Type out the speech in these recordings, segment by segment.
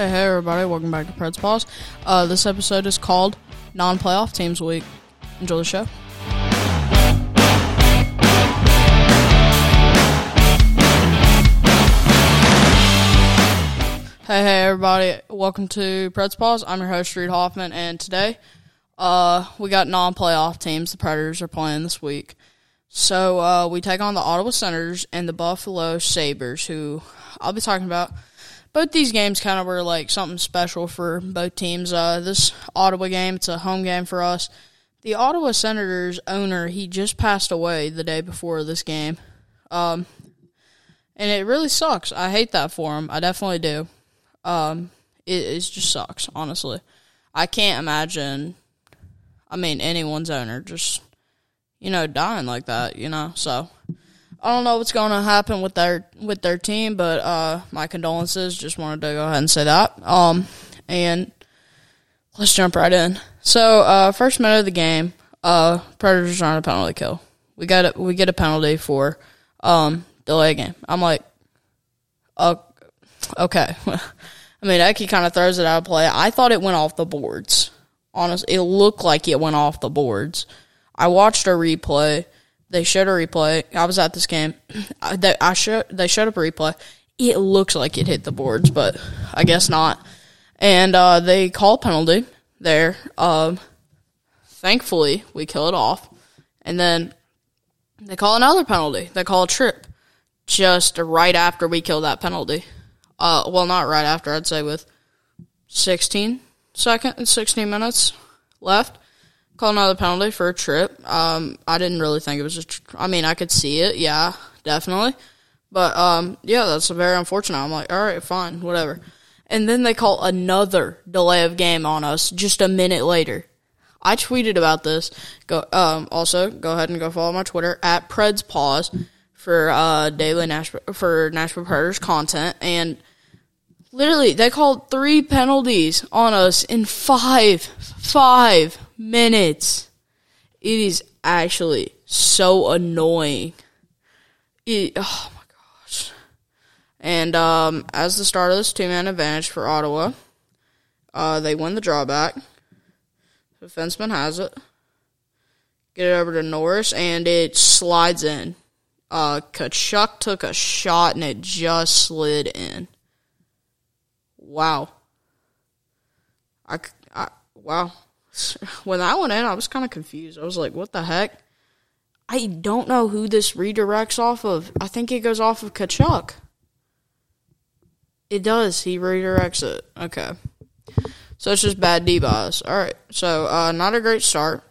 Hey, hey, everybody! Welcome back to Preds Pause. Uh, this episode is called Non-Playoff Teams Week. Enjoy the show. Hey, hey, everybody! Welcome to Preds Pause. I'm your host, Reed Hoffman, and today, uh, we got non-playoff teams. The Predators are playing this week, so uh, we take on the Ottawa Senators and the Buffalo Sabres, who I'll be talking about both these games kind of were like something special for both teams. Uh, this Ottawa game, it's a home game for us. The Ottawa Senators owner, he just passed away the day before this game. Um, and it really sucks. I hate that for him. I definitely do. Um, it, it just sucks, honestly. I can't imagine, I mean, anyone's owner just, you know, dying like that, you know, so. I don't know what's going to happen with their with their team, but uh, my condolences. Just wanted to go ahead and say that. Um, and let's jump right in. So, uh, first minute of the game, uh, Predators are on a penalty kill. We got a, we get a penalty for um, delay game. I'm like, uh, okay. I mean, Eki kind of throws it out of play. I thought it went off the boards. Honestly, it looked like it went off the boards. I watched a replay they showed a replay. I was at this game. they, I showed, they showed up a replay. It looks like it hit the boards, but I guess not. And uh, they call penalty there. Um, thankfully, we kill it off. And then they call another penalty. They call a trip just right after we kill that penalty. Uh, well, not right after. I'd say with 16 seconds, 16 minutes left. Call another penalty for a trip. Um, I didn't really think it was a. Tr- I mean, I could see it. Yeah, definitely. But um, yeah, that's very unfortunate. I'm like, all right, fine, whatever. And then they call another delay of game on us just a minute later. I tweeted about this. Go um, also go ahead and go follow my Twitter at Preds Pause for uh, daily Nashville for Nashville Predators content. And literally, they called three penalties on us in five five minutes. It is actually so annoying. It, oh my gosh. And um, as the start of this two man advantage for Ottawa, uh, they win the drawback. The fenceman has it. Get it over to Norris, and it slides in. Uh, Tkachuk took a shot, and it just slid in. Wow. I, I wow when that went in, I was kind of confused. I was like, what the heck? I don't know who this redirects off of. I think it goes off of Tkachuk. It does. He redirects it. Okay. So it's just bad D. All right. So uh, not a great start.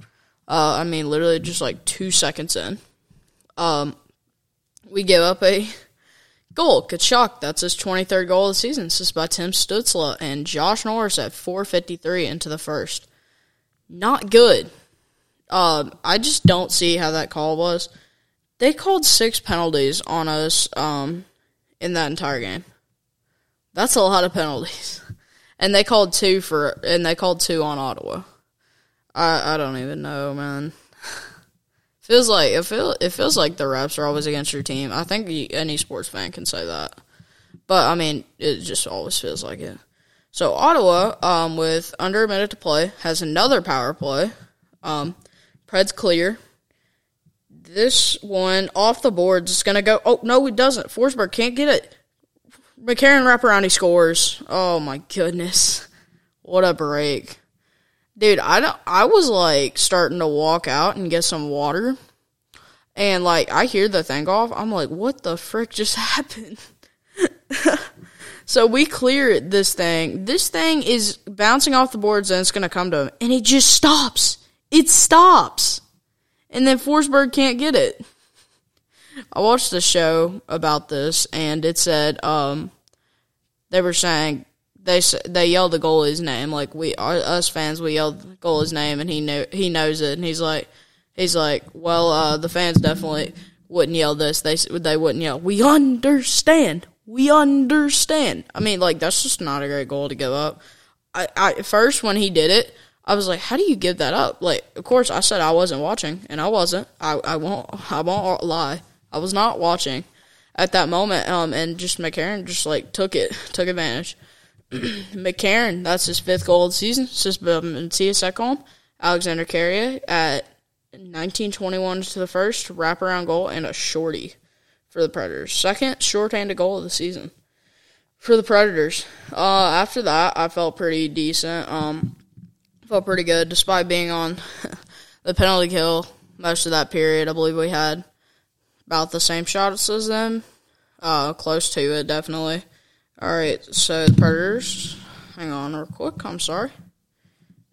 Uh, I mean, literally just like two seconds in. Um, we give up a goal. Tkachuk. That's his 23rd goal of the season. This is by Tim Stützle and Josh Norris at 4:53 into the first not good. Um, I just don't see how that call was. They called six penalties on us um, in that entire game. That's a lot of penalties, and they called two for and they called two on Ottawa. I I don't even know, man. feels like it feel it feels like the refs are always against your team. I think any sports fan can say that, but I mean, it just always feels like it. So Ottawa, um, with under a minute to play, has another power play. Um, Pred's clear. This one off the boards is going to go. Oh no, it doesn't. Forsberg can't get it. McCarron wraparound. He scores. Oh my goodness, what a break, dude! I don't. I was like starting to walk out and get some water, and like I hear the thing off. I'm like, what the frick just happened? So we clear this thing. This thing is bouncing off the boards and it's going to come to him. And it just stops. It stops. And then Forsberg can't get it. I watched the show about this and it said, um, they were saying, they they yelled the goalie's name like we us fans we yelled the goalie's name and he knew he knows it and he's like he's like well uh, the fans definitely wouldn't yell this they they wouldn't yell we understand we understand. I mean, like that's just not a great goal to give up. I, I first when he did it, I was like, how do you give that up? Like, of course, I said I wasn't watching, and I wasn't. I, I won't I won't lie. I was not watching at that moment. Um, and just McCarron just like took it, took advantage. McCarron, that's his fifth goal of the season. By Matthias Ekholm. Alexander Carrier at 1921 to the first, wraparound goal, and a shorty for the Predators. Second short-handed goal of the season for the Predators. Uh, after that, I felt pretty decent. Um, felt pretty good despite being on the penalty kill most of that period. I believe we had about the same shots as them, uh, close to it, definitely. All right, so the Predators. Hang on, real quick. I'm sorry.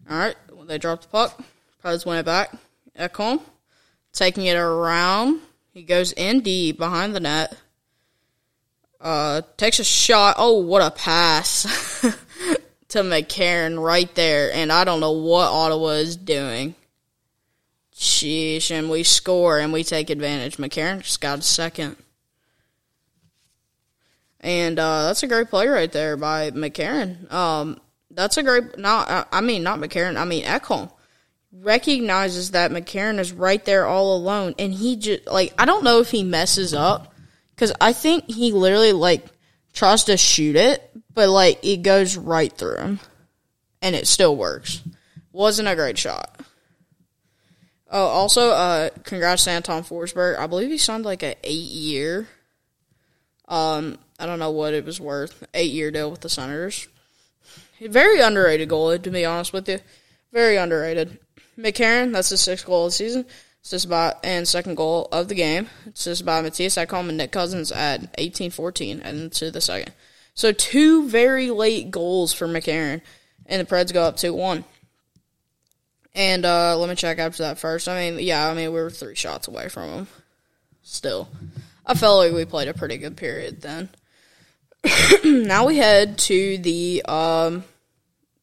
All right, they dropped the puck. Predators win it back. Ekholm taking it around. He goes in deep behind the net. Uh, takes a shot. Oh, what a pass to McCarron right there. And I don't know what Ottawa is doing. Sheesh, and we score and we take advantage. McCarron just got a second. And uh, that's a great play right there by McCarron. Um, that's a great, not, I mean, not McCarron, I mean Ekholm. Recognizes that McCarron is right there all alone. And he just, like, I don't know if he messes up. Because I think he literally, like, tries to shoot it, but, like, it goes right through him. And it still works. Wasn't a great shot. Oh, also, uh, congrats to Anton Forsberg. I believe he signed like an eight year. Um, I don't know what it was worth. Eight year deal with the Senators. Very underrated goalie, to be honest with you. Very underrated. McCarron, that's his sixth goal of the season. Assist by and second goal of the game. Assist by Matthias Ekholm and Nick Cousins at eighteen fourteen and into the second. So two very late goals for McCarron, and the Preds go up two one. And uh, let me check after that first. I mean, yeah, I mean we were three shots away from him. Still, I felt like we played a pretty good period then. now we head to the um,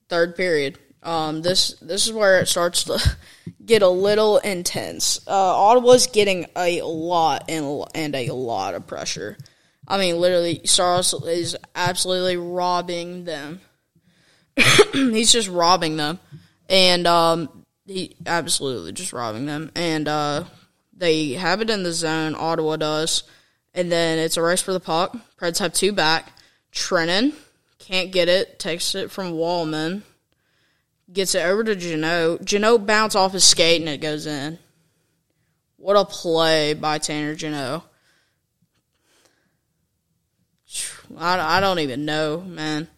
third period. Um, this this is where it starts to get a little intense. Uh, Ottawa's getting a lot and and a lot of pressure. I mean, literally, Saros is absolutely robbing them. He's just robbing them, and um, he absolutely just robbing them. And uh, they have it in the zone. Ottawa does, and then it's a race for the puck. Preds have two back. Trenin can't get it. Takes it from Walman. Gets it over to Jeannot. Jeannot bounce off his skate and it goes in. What a play by Tanner Jeannot. I, I don't even know, man.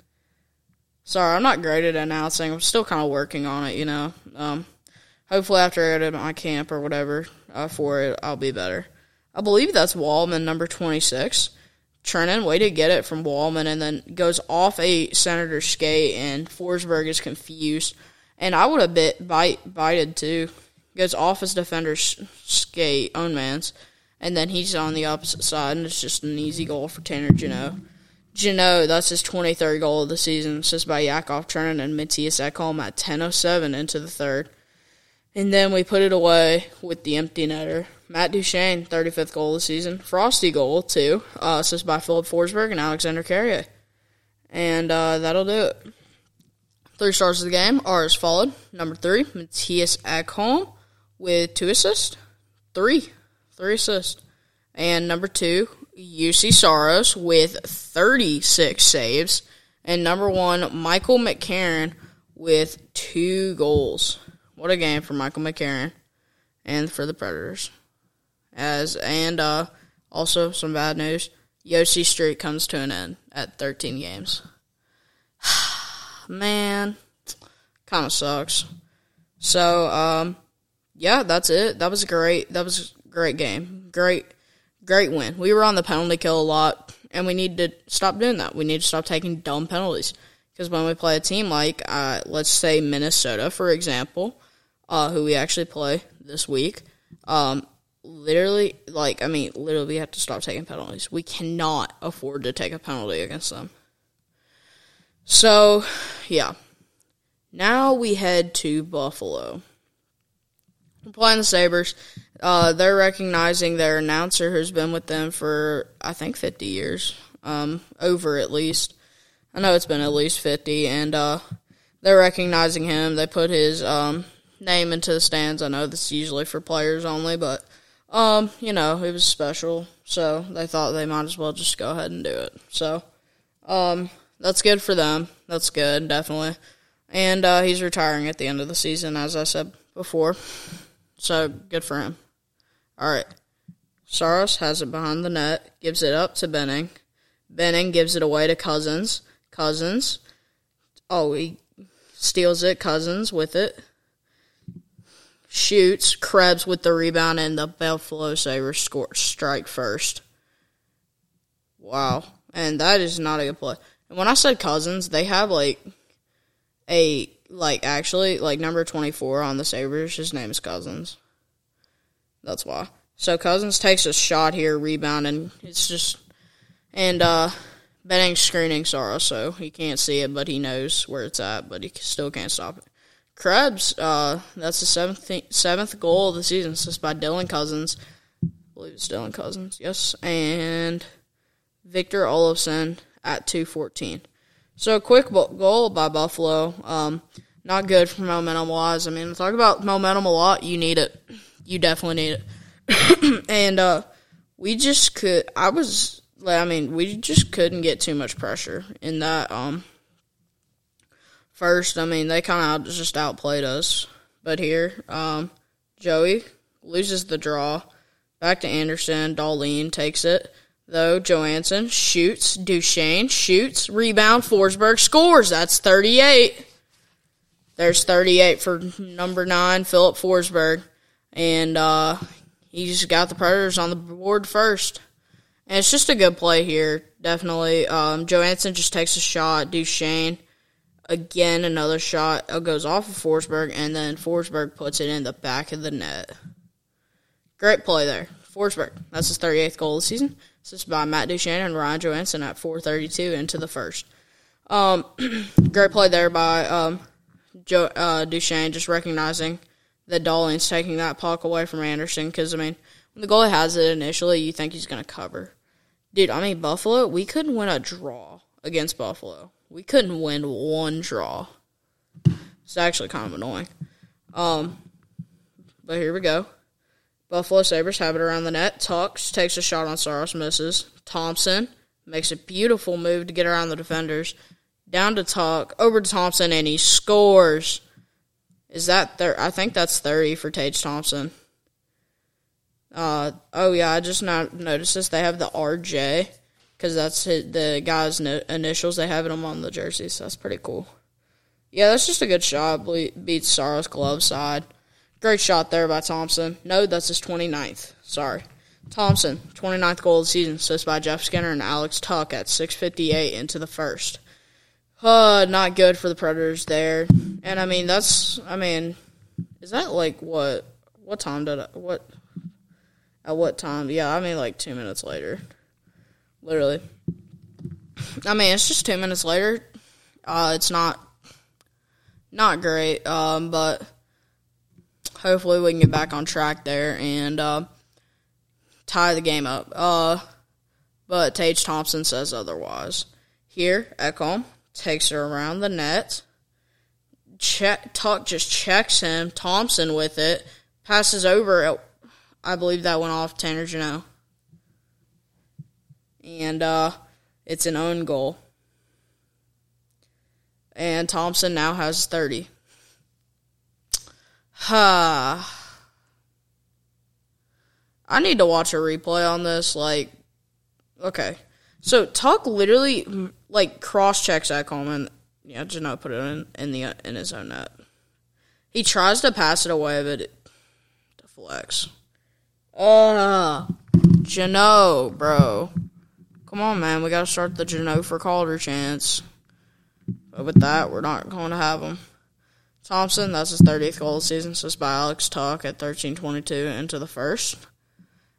Sorry, I'm not great at announcing. I'm still kind of working on it, you know. Um, hopefully, after I go my camp or whatever uh, for it, I'll be better. I believe that's Walman, number 26. Trenin, way to get it from Walman, and then goes off a Senator skate, and Forsberg is confused. And I would have bit bite bited too. Goes off his defender's skate, own man's, and then he's on the opposite side, and it's just an easy goal for Tanner Jeannot. Jeannot, that's his 23rd goal of the season, assist by Yakov Trenin and Matthias Ekholm at 10.07 into the third. And then we put it away with the empty netter. Matt Duchene, 35th goal of the season. Frosty goal, too. Uh, assist by Filip Forsberg and Alexander Carrier. And uh, that'll do it. Three stars of the game are as followed. Number three, Matthias Ekholm with two assists. Three. Three assists. And number two, Juuse Saros with 36 saves. And number one, Michael McCarron with two goals. What a game for Michael McCarron and for the Predators. As and uh, also some bad news. Josi streak comes to an end at 13 games. Man, kind of sucks. So, um, yeah, that's it. That was great. That was a great game. Great great win. We were on the penalty kill a lot, and we need to stop doing that. We need to stop taking dumb penalties. Because when we play a team like, uh, let's say Minnesota, for example, uh, who we actually play this week, um, literally, like, I mean, literally, we have to stop taking penalties. We cannot afford to take a penalty against them. So, yeah. Now we head to Buffalo. We're playing the Sabres. Uh, they're recognizing their announcer who's been with them for I think 50 years, um, over at least. I know it's been at least 50, and uh, they're recognizing him. They put his um, name into the stands. I know this is usually for players only, but um, you know it was special, so they thought they might as well just go ahead and do it. So um, that's good for them. That's good, definitely. And uh, he's retiring at the end of the season, as I said before. So good for him. All right. Saros has it behind the net, gives it up to Benning. Benning gives it away to Cozens. Cozens. Oh, he steals it. Cozens with it. Shoots. Krebs with the rebound, and the Buffalo Sabres score strike first. Wow. And that is not a good play. And when I said Cousins, they have like a like actually like number twenty four on the Sabres. His name is Cozens. That's why. So Cozens takes a shot here, rebound, and it's just and uh Benning screening Saros, so he can't see it, but he knows where it's at, but he still can't stop it. Krebs, uh, that's the seventh seventh goal of the season. It's just by Dylan Cozens. I believe it's Dylan Cozens. yes, and Victor Olofsson at two fourteen. So a quick goal by Buffalo. Um, not good for momentum wise. I mean, talk about momentum a lot. You need it. You definitely need it. and uh, we just could. I was. I mean, we just couldn't get too much pressure in that. Um, first, I mean, they kind of just outplayed us. But here, um, Joey loses the draw. Back to Anderson. Dahlin takes it though. Johansen shoots. Duchene shoots. Rebound. Forsberg scores. That's 38. There's 38 for number nine, Filip Forsberg. And uh, he's got the Predators on the board first. And it's just a good play here, definitely. Um, Johansen just takes a shot. Duchene, again, another shot. Goes off of Forsberg, and then Forsberg puts it in the back of the net. Great play there. Forsberg. That's his 38th goal of the season. This is by Matt Duchene and Ryan Johansen at 4:32 into the first. Um, great play there by um, uh, Duchene, just recognizing that Dahlin's taking that puck away from Anderson. Because I mean, when the goalie has it initially, you think he's going to cover. Dude, I mean Buffalo, we couldn't win a draw against Buffalo. We couldn't win one draw. It's actually kind of annoying. Um, but here we go. Buffalo Sabres have it around the net. Tucks takes a shot on Saros, misses. Thompson makes a beautiful move to get around the defenders. Down to Tuch, over to Thompson, and he scores. Is that thir- I think that's 30 for Tage Thompson. Uh, oh, yeah, I just not noticed this. They have the RJ because that's the guy's initials. They have them on the jersey, so That's pretty cool. Yeah, that's just a good shot. Beats Saros glove side. Great shot there by Thompson. No, that's his 29th. Sorry. Thompson, 29th goal of the season, assist by Jeff Skinner and Alex Tuch at 6.58 into the first. Uh, not good for the Predators there. And, I mean, that's, I mean, is that like what, what time did I, what, at what time? Yeah, I mean, like two minutes later. Literally. I mean, it's just two minutes later. Uh, it's not, not great, um, but hopefully we can get back on track there and uh, tie the game up. Uh, but Tage Thompson says otherwise. Here, Ekholm takes her around the net. Check, Tuch just checks him. Thompson with it. Passes over. I believe that went off Tanner Jeannot. And uh, it's an own goal. And Thompson now has 30. Huh. I need to watch a replay on this. Like, okay. So Tuch literally like cross checks Ekholm and yeah, Jeannot put it in in the in his own net. He tries to pass it away, but it deflects. Uh, Jeannot, bro. Come on, man. We got to start the Jeannot for Calder chance. But with that, we're not going to have him. Thompson, that's his 30th goal of the season, so it's by Alex Tuch at 13:22 into the first,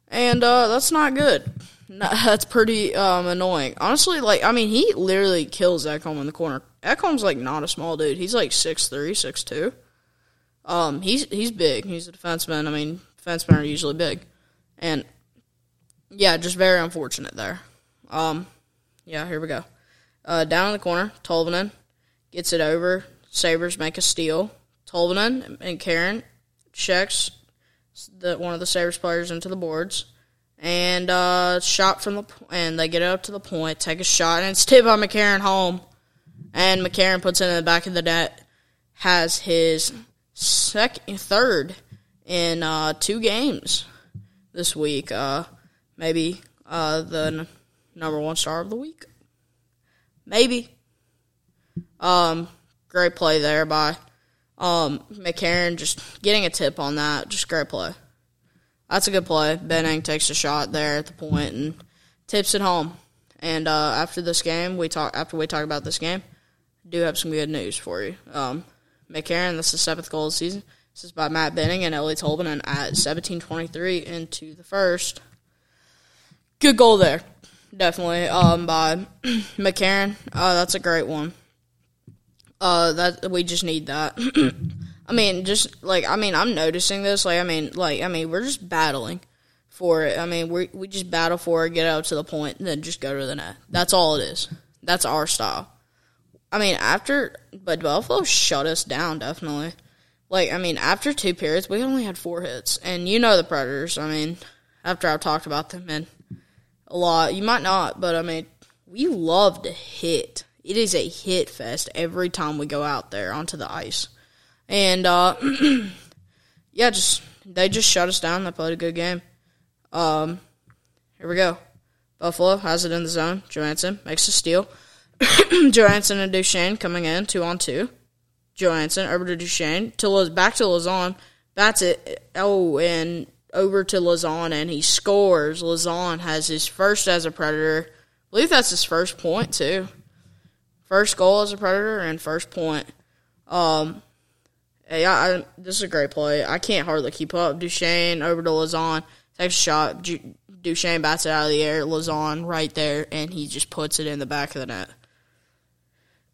and uh, that's not good. That's pretty um, annoying. Honestly, like I mean, he literally kills Ekholm in the corner. Ekholm's like not a small dude. He's like 6'3", 6'2". Um, he's he's big. He's a defenseman. I mean, defensemen are usually big, and yeah, just very unfortunate there. Um, yeah, here we go. Uh, down in the corner, Tolvanen gets it over Sabres make a steal. Tolvanen and Karen checks the, one of the Sabres players into the boards. and uh, shot from the and they get it up to the point, take a shot, and it's tipped by McCarron home, and McCarron puts it in the back of the net, has his second, third in uh, two games this week. Uh, maybe uh, the number one star of the week, maybe. Um, great play there by um, McCarron, just getting a tip on that, just great play. That's a good play. Benning takes a shot there at the point and tips it home. And uh, after this game, we talk after we talk about this game, I do have some good news for you. Um, McCarron, this is the seventh goal of the season. This is by Matt Benning and Eeli Tolvanen at seventeen twenty three into the first. Good goal there, definitely um, by McCarron. Uh, that's a great one. Uh, that we just need that. I mean, just like I mean, I'm noticing this. Like, I mean, like I mean, we're just battling for it. I mean, we we just battle for it, get out to the point, and then just go to the net. That's all it is. That's our style. I mean, after but Buffalo shut us down definitely. Like, I mean, after two periods, we only had four hits, and you know the Predators. I mean, after I've talked about them and a lot, you might not, but I mean, we love to hit. It is a hit fest every time we go out there onto the ice. And uh, yeah, just they just shut us down. They played a good game. Um, here we go. Buffalo has it in the zone. Johansen makes a steal. Johansen and Duchene coming in two on two. Johansen over to Duchene to back to Lauzon. That's it. Oh, and over to Lauzon and he scores. Lauzon has his first as a Predator. I believe that's his first point too. First goal as a Predator and first point. Um, I, this is a great play. I can't hardly keep up. Duchene over to Lauzon, takes a shot. Duchene bats it out of the air. Lauzon right there, and he just puts it in the back of the net.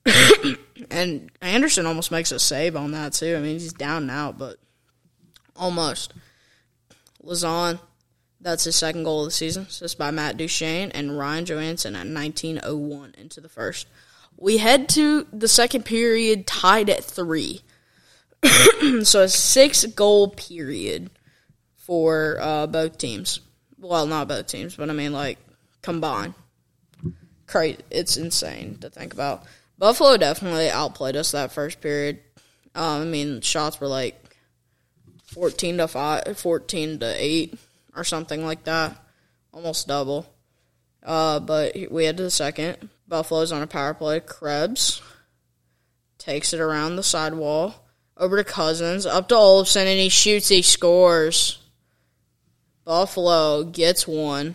and Anderson almost makes a save on that too. I mean, he's down now, but almost. Lauzon, that's his second goal of the season. Assist by Matt Duchene and Ryan Johansen at 19:01 into the first. We head to the second period tied at three. so a six goal period for uh, both teams. Well, not both teams, but I mean like combined. Crazy, it's insane to think about. Buffalo definitely outplayed us that first period. Um, I mean, shots were like fourteen to five, 14 to eight, or something like that, almost double. Uh, but we had to the second. Buffalo's on a power play. Krebs takes it around the sidewall over to Cozens. up to Olofsson, and he shoots, he scores. Buffalo gets one,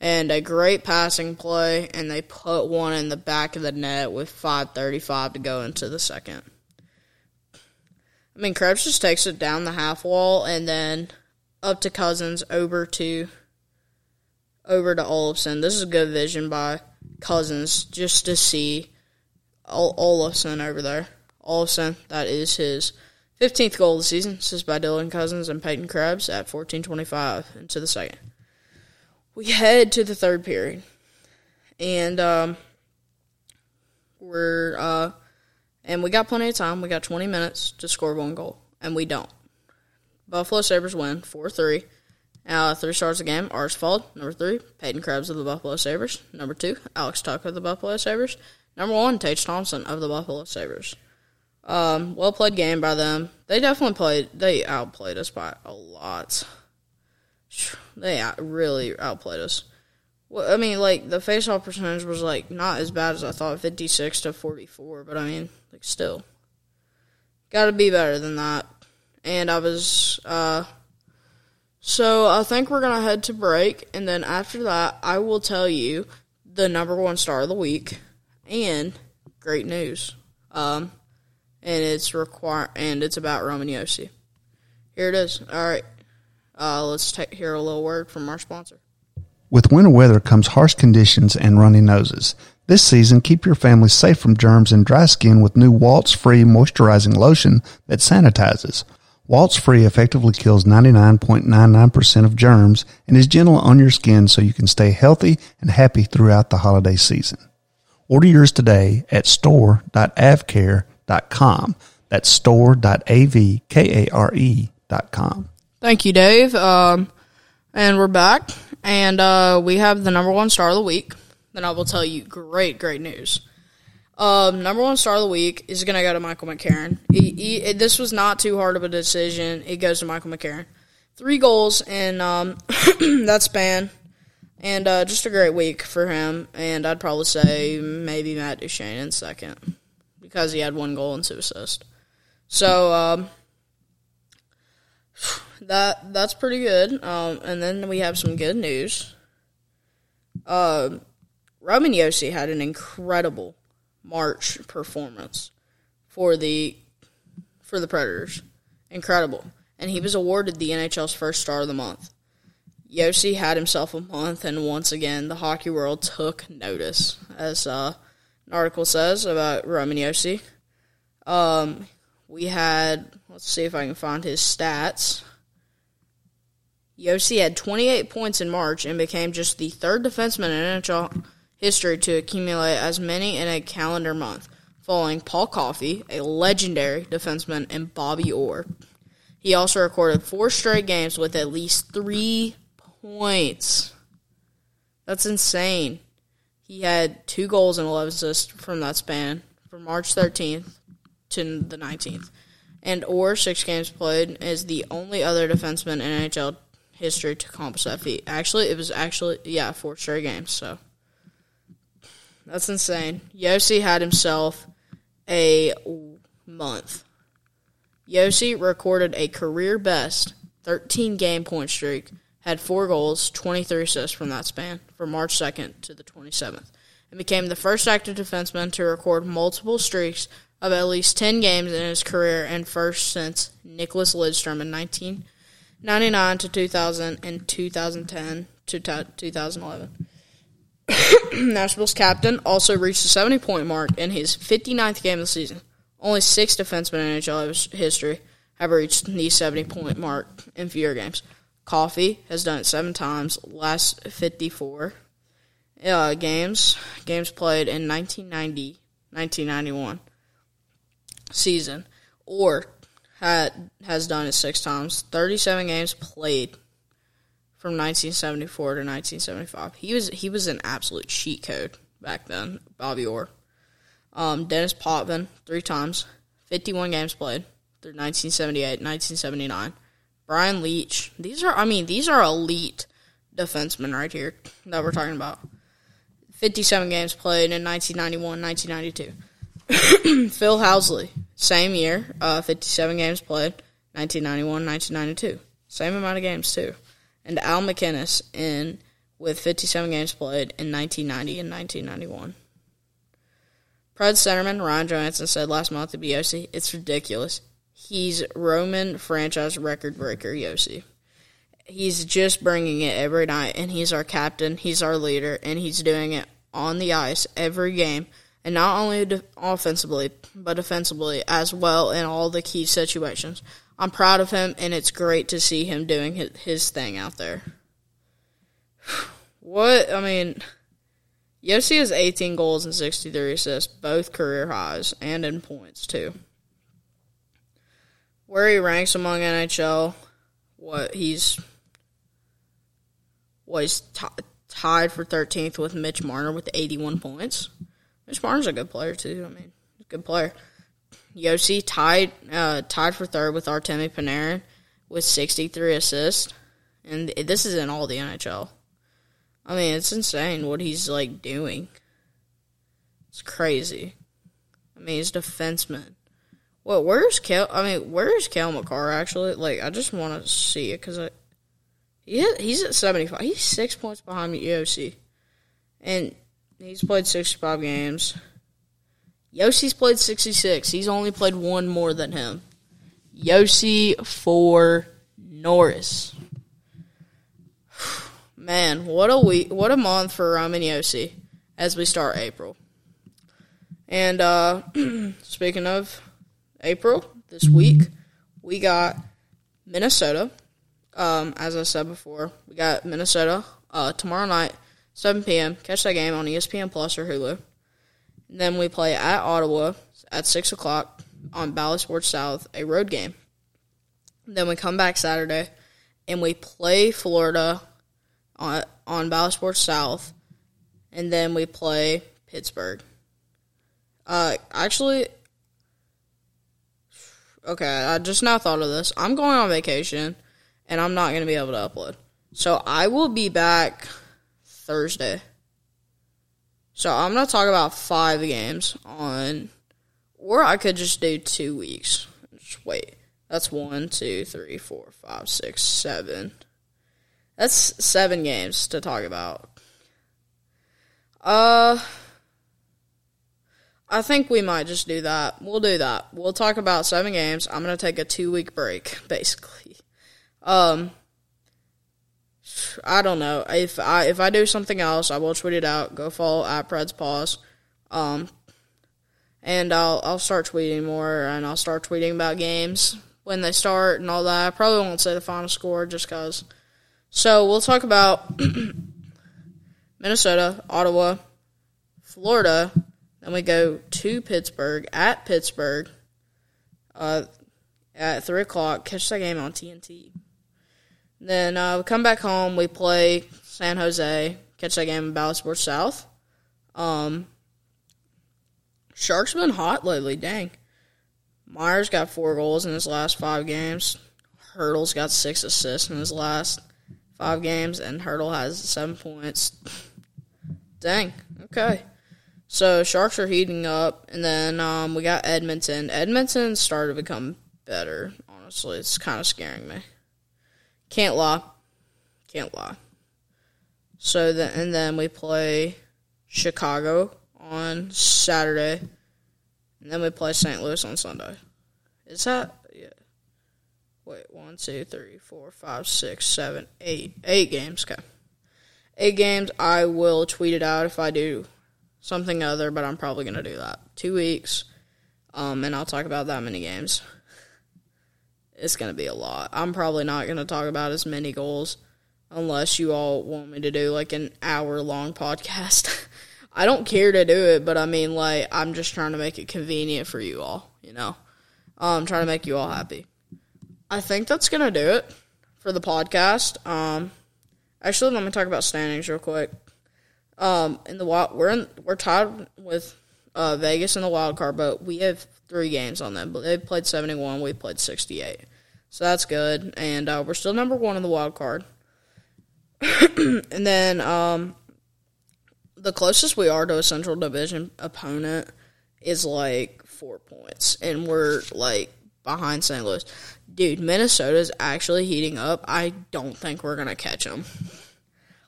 and a great passing play, and they put one in the back of the net with 5.35 to go into the second. I mean, Krebs just takes it down the half wall, and then up to Cozens, over to over to Olofsson. This is a good vision by Cozens just to see Olofsson over there. Olofsson, that is his 15th goal of the season. This is by Dylan Cozens and Peyton Krebs at 14.25 into the second. We head to the third period. And um, we're, uh, and we got plenty of time. We got 20 minutes to score one goal, and we don't. Buffalo Sabres win 4 3. Uh, three stars the game, Arsfald, number three, Peyton Krebs of the Buffalo Sabres. Number two, Alex Tuch of the Buffalo Sabres. Number one, Tage Thompson of the Buffalo Sabres. Um, well played game by them. They definitely played. They outplayed us by a lot. They really outplayed us. Well, I mean, like the faceoff percentage was like not as bad as I thought, fifty six to forty four. But I mean, like still, got to be better than that. And I was, uh, so I think we're gonna head to break, and then after that, I will tell you the number one star of the week and great news. Um, and it's require and it's about Roman Josi. Here it is. All right, uh, let's take, hear a little word from our sponsor. With winter weather comes harsh conditions and runny noses. This season, keep your family safe from germs and dry skin with new Waltz Free moisturizing lotion that sanitizes. Waltz Free effectively kills 99.99% of germs and is gentle on your skin so you can stay healthy and happy throughout the holiday season. Order yours today at store.avcare.com. That's store.avkare.com. Thank you, Dave. Um, and we're back. and uh, we have the number one star of the week. Then I will tell you great, great news. Um, number one star of the week is going to go to Michael McCarron. He, he, this was not too hard of a decision. It goes to Michael McCarron. Three goals in um, that span, and uh, just a great week for him. And I'd probably say maybe Matt Duchene in second because he had one goal and two assists. So um, that that's pretty good. Um, and then we have some good news. Uh, Roman Josi had an incredible March performance for the for the Predators. Incredible. And he was awarded the NHL's first star of the month. Josi had himself a month, and once again, the hockey world took notice, as uh, an article says about Roman Josi. Um, we had, let's see if I can find his stats. Josi had 28 points in March and became just the third defenseman in NHL history to accumulate as many in a calendar month, following Paul Coffey, a legendary defenseman, and Bobby Orr. He also recorded four straight games with at least three points. That's insane. He had two goals and 11 assists from that span from March 13th to the 19th. And Orr, six games played, is the only other defenseman in NHL history to accomplish that feat. Actually, it was actually, yeah, four straight games, so. That's insane. Josi had himself a month. Josi recorded a career best 13 game point streak, had four goals, 23 assists from that span from March 2nd to the 27th, and became the first active defenseman to record multiple streaks of at least 10 games in his career and first since Nicklas Lidström in 1999 to 2000 and 2010 to 2011. Nashville's captain also reached the 70 point mark in his 59th game of the season. Only six defensemen in NHL history have reached the 70 point mark in fewer games. Coffey has done it seven times, last 54 uh, games. Games played in 1990 1991 season. Orr had, has done it six times, 37 games played from 1974 to 1975. He was he was an absolute cheat code back then. Bobby Orr, um, Denis Potvin three times, 51 games played through 1978, 1979. Brian Leetch. These are I mean these are elite defensemen right here that we're talking about. 57 games played in 1991, 1992. Phil Housley, same year, uh, 57 games played, 1991, 1992. Same amount of games too and Al MacInnis in with 57 games played in 1990 and 1991. Pred centerman Ryan Johansen said last month to Josi, "It's ridiculous. He's Roman franchise record breaker, Josi. He's just bringing it every night, and he's our captain. He's our leader, and he's doing it on the ice every game." And not only offensively, but defensively as well in all the key situations. I'm proud of him, and it's great to see him doing his, his thing out there. What I mean, Josi has 18 goals and 63 assists, both career highs, and in points too. Where he ranks among NHL, what he's what he's t- tied for 13th with Mitch Marner with 81 points. Mitch Marner's a good player too. I mean, good player. Josi tied uh, tied for third with Artemi Panarin with 63 assists, and this is in all the NHL. I mean, it's insane what he's like doing. It's crazy. I mean, he's defenseman. Well, where's Kel? I mean, where's Cale Makar actually? Like, I just want to see it because I, he he's at 75. He's six points behind Josi, and he's played 65 games. Josi's played 66. He's only played one more than him. Josi for Norris. Man, what a week, what a month for Roman Josi as we start April. And uh, speaking of April, this week we got Minnesota. Um, as I said before, we got Minnesota uh, tomorrow night, 7 p.m. Catch that game on ESPN Plus or Hulu. Then we play at Ottawa at 6 o'clock on Bally Sports South, a road game. Then we come back Saturday and we play Florida on on Bally Sports South, and then we play Pittsburgh. Uh, actually, okay, I just now thought of this. I'm going on vacation, and I'm not going to be able to upload. So I will be back Thursday. So I'm to talk about five games on, or I could just do two weeks. Just wait. That's one, two, three, four, five, six, seven. That's seven games to talk about. Uh, I think we might just do that. We'll do that. We'll talk about seven games. I'm gonna take a two week break, basically. Um, I don't know if I if I do something else, I will tweet it out. Go follow at Preds Pause. Um, and I'll I'll start tweeting more, and I'll start tweeting about games when they start and all that. I probably won't say the final score just cause. So we'll talk about Minnesota, Ottawa, Florida. Then we go to Pittsburgh at Pittsburgh. Uh, at three o'clock. Catch that game on TNT. Then uh, we come back home. We play San Jose. Catch that game in Bally Sports South. Um, Sharks been hot lately. Dang. Meier's got four goals in his last five games. Hertl's got six assists in his last five games, and Hertl has seven points. Dang. Okay. So Sharks are heating up, and then um, we got Edmonton. Edmonton started to become better. Honestly, it's kind of scaring me. Can't lie. Can't lie. So then, and then we play Chicago on Saturday, and then we play St. Louis on Sunday. Is that yeah? Wait, one, two, three, four, five, six, seven, eight, eight games. Okay, eight games. I will tweet it out if I do something other, but I'm probably gonna do that. Two weeks, um, and I'll talk about that many games. It's gonna be a lot. I'm probably not gonna talk about as many goals unless you all want me to do like an hour long podcast. I don't care to do it, but I mean, like, I'm just trying to make it convenient for you all, you know? I'm trying to make you all happy. I think that's gonna do it for the podcast. Um, actually, let me talk about standings real quick. Um, in the wild, we're in, we're tied with uh, Vegas in the wild card, but we have three games on them. But they played seventy one, we played sixty eight, so that's good. And uh, we're still number one in the wild card. and then um, the closest we are to a Central Division opponent is like four points, and we're like behind St. Louis. Dude, Minnesota's actually heating up. I don't think we're gonna catch them.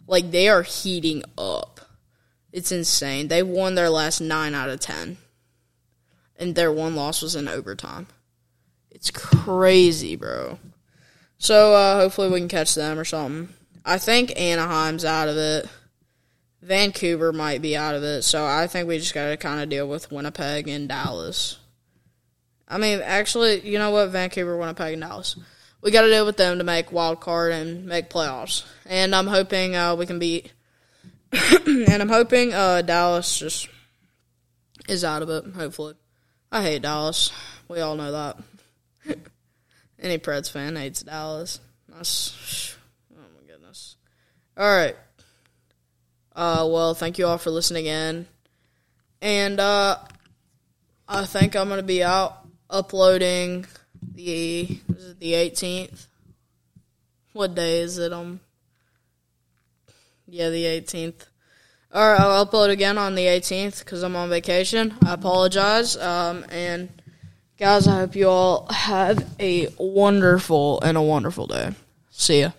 Like they are heating up. It's insane. They won their last nine out of ten, and their one loss was in overtime. It's crazy, bro. So uh, hopefully we can catch them or something. I think Anaheim's out of it. Vancouver might be out of it, so I think we just got to kind of deal with Winnipeg and Dallas. I mean, actually, you know what? Vancouver, Winnipeg, and Dallas. We got to deal with them to make wild card and make playoffs. And I'm hoping uh, we can beat. and I'm hoping uh, Dallas just is out of it. Hopefully, I hate Dallas. We all know that. Any Preds fan hates Dallas. That's oh my goodness. All right. Uh, well, thank you all for listening in, and uh, I think I'm gonna be out uploading the is it the 18th. What day is it? Um, yeah, the 18th. All right, I'll upload again on the 18th because I'm on vacation. I apologize. Um, and guys, I hope you all have a wonderful and a wonderful day. See ya.